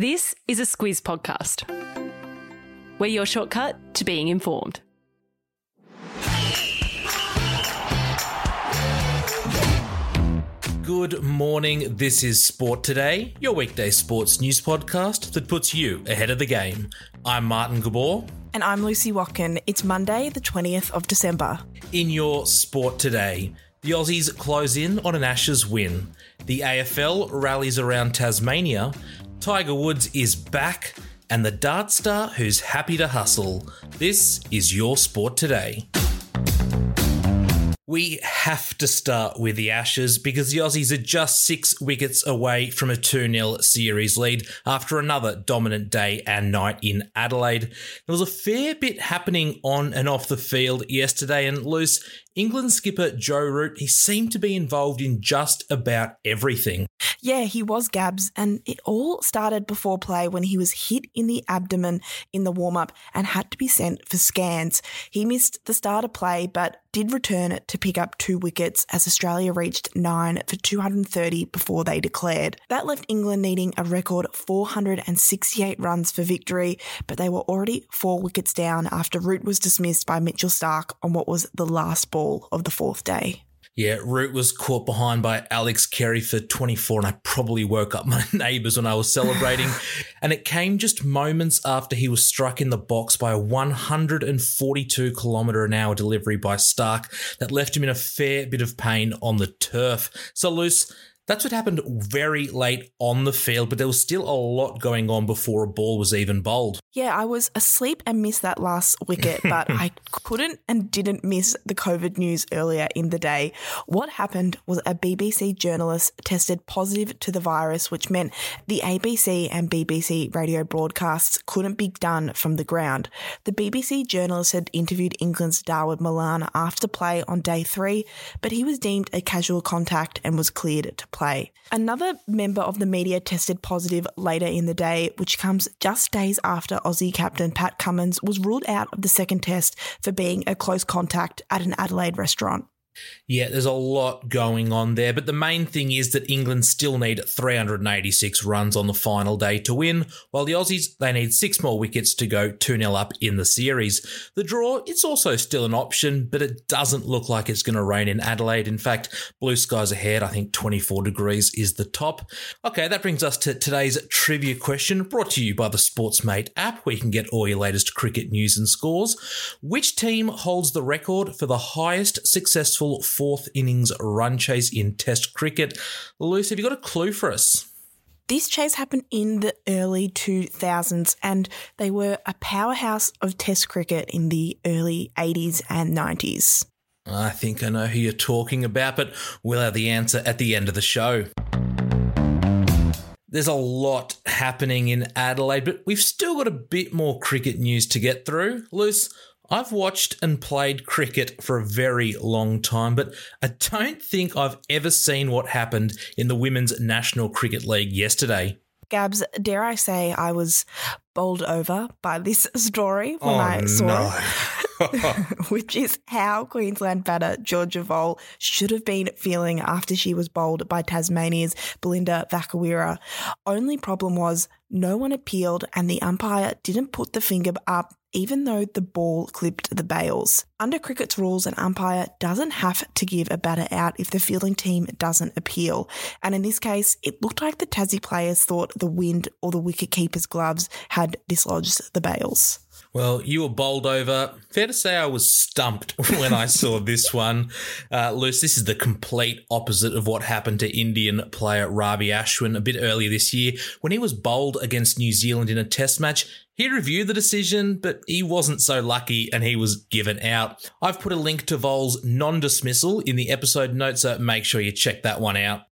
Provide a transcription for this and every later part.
This is a Squiz podcast. We're your shortcut to being informed. Good morning. This is Sport Today, your weekday sports news podcast that puts you ahead of the game. I'm Martin Gabor. And I'm Lucy Watkin. It's Monday, the 20th of December. In your Sport Today, the Aussies close in on an Ashes win. The AFL rallies around Tasmania. Tiger Woods is back. And the dart star who's happy to hustle. This is your Sport Today. We have to start with the Ashes because the Aussies are just six wickets away from a 2 0 series lead after another dominant day and night in Adelaide. There was a fair bit happening on and off the field yesterday, and Luce. England skipper Joe Root, he seemed to be involved in just about everything. Yeah, he was Gabs, and it all started before play when he was hit in the abdomen in the warm up and had to be sent for scans. He missed the start of play, but did return to pick up two wickets as Australia reached nine for 230 before they declared. That left England needing a record 468 runs for victory, but they were already four wickets down after Root was dismissed by Mitchell Starc on what was the last ball of the fourth day. Yeah, Root was caught behind by Alex Carey for 24, and I probably woke up my neighbours when I was celebrating. and it came just moments after he was struck in the box by a 142 kilometre an hour delivery by Starc that left him in a fair bit of pain on the turf. So, Luce, that's what happened very late on the field, but there was still a lot going on before a ball was even bowled. Yeah, I was asleep and missed that last wicket, but I couldn't and didn't miss the COVID news earlier in the day. What happened was a BBC journalist tested positive to the virus, which meant the ABC and BBC radio broadcasts couldn't be done from the ground. The BBC journalist had interviewed England's Dawid Malan after play on day three, but he was deemed a casual contact and was cleared to play. Another member of the media tested positive later in the day, which comes just days after Aussie captain Pat Cummins was ruled out of the second test for being a close contact at an Adelaide restaurant. Yeah, there's a lot going on there, but the main thing is that England still need 386 runs on the final day to win, while the Aussies, they need six more wickets to go 2-0 up in the series. The draw, it's also still an option, but it doesn't look like it's going to rain in Adelaide. In fact, blue skies ahead, I think 24 degrees is the top. Okay, that brings us to today's trivia question, brought to you by the Sportsmate app, where you can get all your latest cricket news and scores. Which team holds the record for the highest successful fourth innings run chase in Test cricket. Lucy, have you got a clue for us? This chase happened in the early 2000s and they were a powerhouse of Test cricket in the early 80s and 90s. I think I know who you're talking about, but we'll have the answer at the end of the show. There's a lot happening in Adelaide, but we've still got a bit more cricket news to get through. Luce, I've watched and played cricket for a very long time, but I don't think I've ever seen what happened in the Women's National Cricket League yesterday. Gabs, dare I say I was bowled over by this story when oh, I saw no. it, which is how Queensland batter Georgia Voll should have been feeling after she was bowled by Tasmania's Belinda Vakarewa. Only problem was no one appealed and the umpire didn't put the finger up even though the ball clipped the bails. Under cricket's rules, an umpire doesn't have to give a batter out if the fielding team doesn't appeal. And in this case, it looked like the Tassie players thought the wind or the wicketkeeper's gloves had dislodged the bails. Well, you were bowled over. Fair to say I was stumped when I saw this one. Uh, Luce, this is the complete opposite of what happened to Indian player Ravi Ashwin a bit earlier this year when he was bowled against New Zealand in a test match. He reviewed the decision, but he wasn't so lucky and he was given out. I've put a link to Voll's non dismissal in the episode notes, so make sure you check that one out.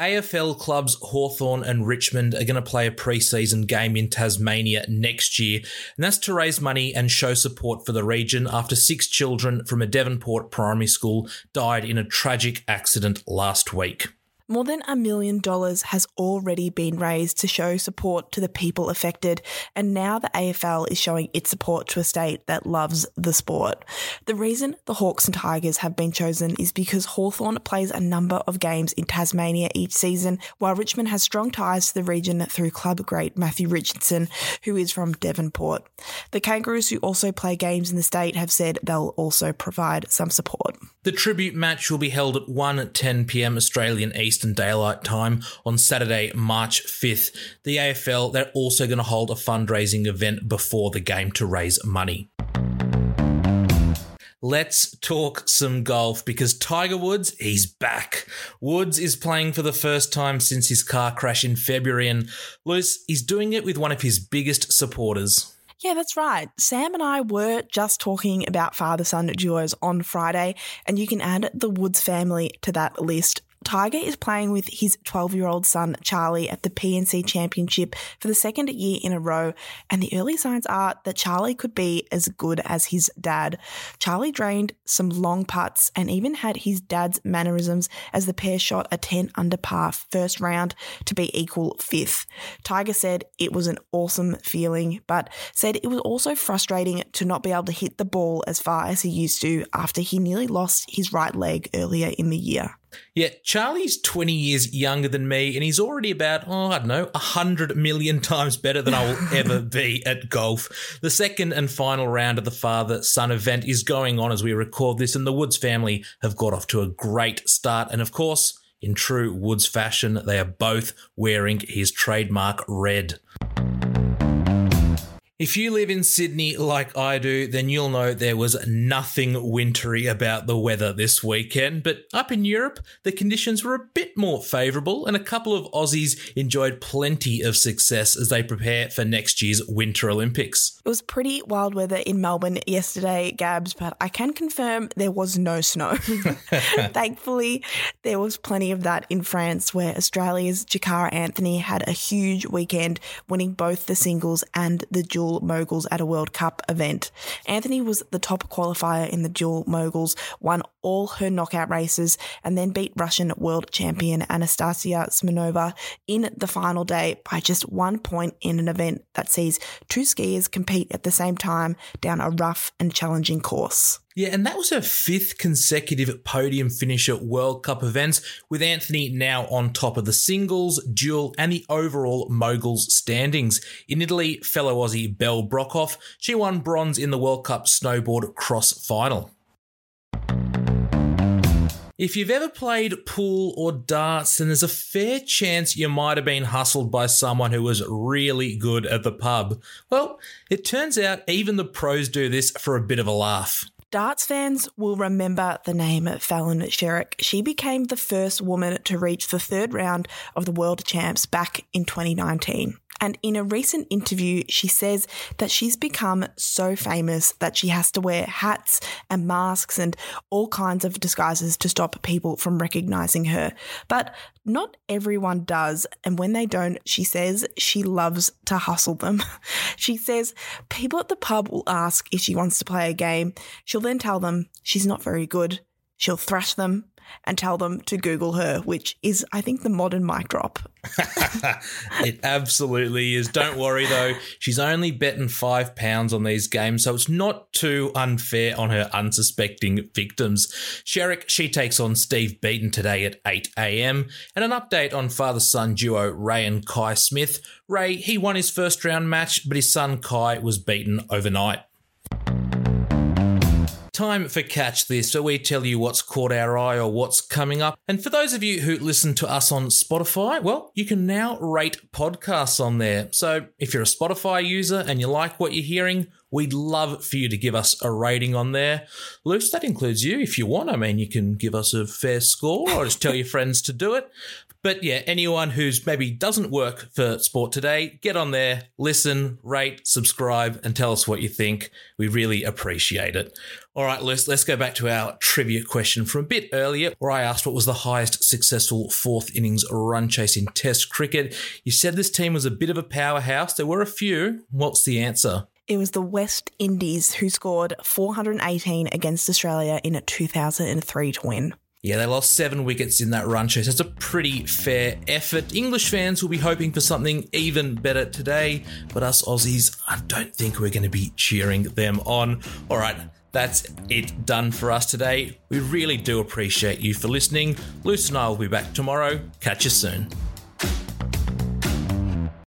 AFL clubs Hawthorn and Richmond are going to play a pre-season game in Tasmania next year, and that's to raise money and show support for the region after six children from a Devonport primary school died in a tragic accident last week. More than a million dollars has already been raised to show support to the people affected, and now the AFL is showing its support to a state that loves the sport. The reason the Hawks and Tigers have been chosen is because Hawthorn plays a number of games in Tasmania each season, while Richmond has strong ties to the region through club great Matthew Richardson, who is from Devonport. The Kangaroos, who also play games in the state, have said they'll also provide some support. The tribute match will be held at 1 at 10 pm Australian Eastern Daylight Time on Saturday, March 5th. The AFL, they're also going to hold a fundraising event before the game to raise money. Let's talk some golf because Tiger Woods, he's back. Woods is playing for the first time since his car crash in February, and Luce, he's doing it with one of his biggest supporters. Yeah, that's right. Sam and I were just talking about father son duos on Friday, and you can add the Woods family to that list Tiger is playing with his 12 year old son, Charlie, at the PNC Championship for the second year in a row, and the early signs are that Charlie could be as good as his dad. Charlie drained some long putts and even had his dad's mannerisms as the pair shot a 10 under par first round to be equal fifth. Tiger said it was an awesome feeling, but said it was also frustrating to not be able to hit the ball as far as he used to after he nearly lost his right leg earlier in the year. Yeah, Charlie's 20 years younger than me, and he's already about, oh, I don't know, 100 million times better than I will ever be at golf. The second and final round of the father son event is going on as we record this, and the Woods family have got off to a great start. And of course, in true Woods fashion, they are both wearing his trademark red. If you live in Sydney like I do, then you'll know there was nothing wintry about the weather this weekend. But up in Europe, the conditions were a bit more favourable, and a couple of Aussies enjoyed plenty of success as they prepare for next year's Winter Olympics. It was pretty wild weather in Melbourne yesterday, Gabs, but I can confirm there was no snow. Thankfully, there was plenty of that in France, where Australia's Jakara Anthony had a huge weekend, winning both the singles and the dual dual moguls at a World Cup event. Anthony was the top qualifier in the dual moguls, won all her knockout races, and then beat Russian world champion Anastasia Smirnova in the final day by just one point in an event that sees two skiers compete at the same time down a rough and challenging course. Yeah, and that was her fifth consecutive podium finish at World Cup events, with Anthony now on top of the singles, dual, and the overall moguls standings. In Italy, fellow Aussie Belle Brockhoff, she won bronze in the World Cup snowboard cross final. If you've ever played pool or darts, then there's a fair chance you might have been hustled by someone who was really good at the pub. Well, it turns out even the pros do this for a bit of a laugh. Darts fans will remember the name Fallon Sherrock. She became the first woman to reach the third round of the World Champs back in 2019. And in a recent interview, she says that she's become so famous that she has to wear hats and masks and all kinds of disguises to stop people from recognizing her. But not everyone does. And when they don't, she says she loves to hustle them. she says people at the pub will ask if she wants to play a game. She'll then tell them she's not very good. She'll thrash them and tell them to Google her, which is, I think, the modern mic drop. it absolutely is. Don't worry though, she's only betting five pounds on these games, so it's not too unfair on her unsuspecting victims. Sherrock, she takes on Steve Beaton today at 8 a.m. And an update on father son duo Ray and Kai Smith. Ray, he won his first round match, but his son Kai was beaten overnight. Time for Catch This, where we tell you what's caught our eye or what's coming up. And for those of you who listen to us on Spotify, well, you can now rate podcasts on there. So if you're a Spotify user and you like what you're hearing, we'd love for you to give us a rating on there. Luce, that includes you if you want. I mean, you can give us a fair score or just tell your friends to do it. But yeah, anyone who's maybe doesn't work for sport today, get on there, listen, rate, subscribe, and tell us what you think. We really appreciate it. All right, let's let's go back to our trivia question from a bit earlier, where I asked what was the highest successful fourth innings run chase in Test cricket. You said this team was a bit of a powerhouse. There were a few. What's the answer? It was the West Indies who scored 418 against Australia in a 2003 to win. Yeah, they lost seven wickets in that run chase. That's a pretty fair effort. English fans will be hoping for something even better today, but us Aussies, I don't think we're going to be cheering them on. All right, that's it done for us today. We really do appreciate you for listening. Luce and I will be back tomorrow. Catch you soon.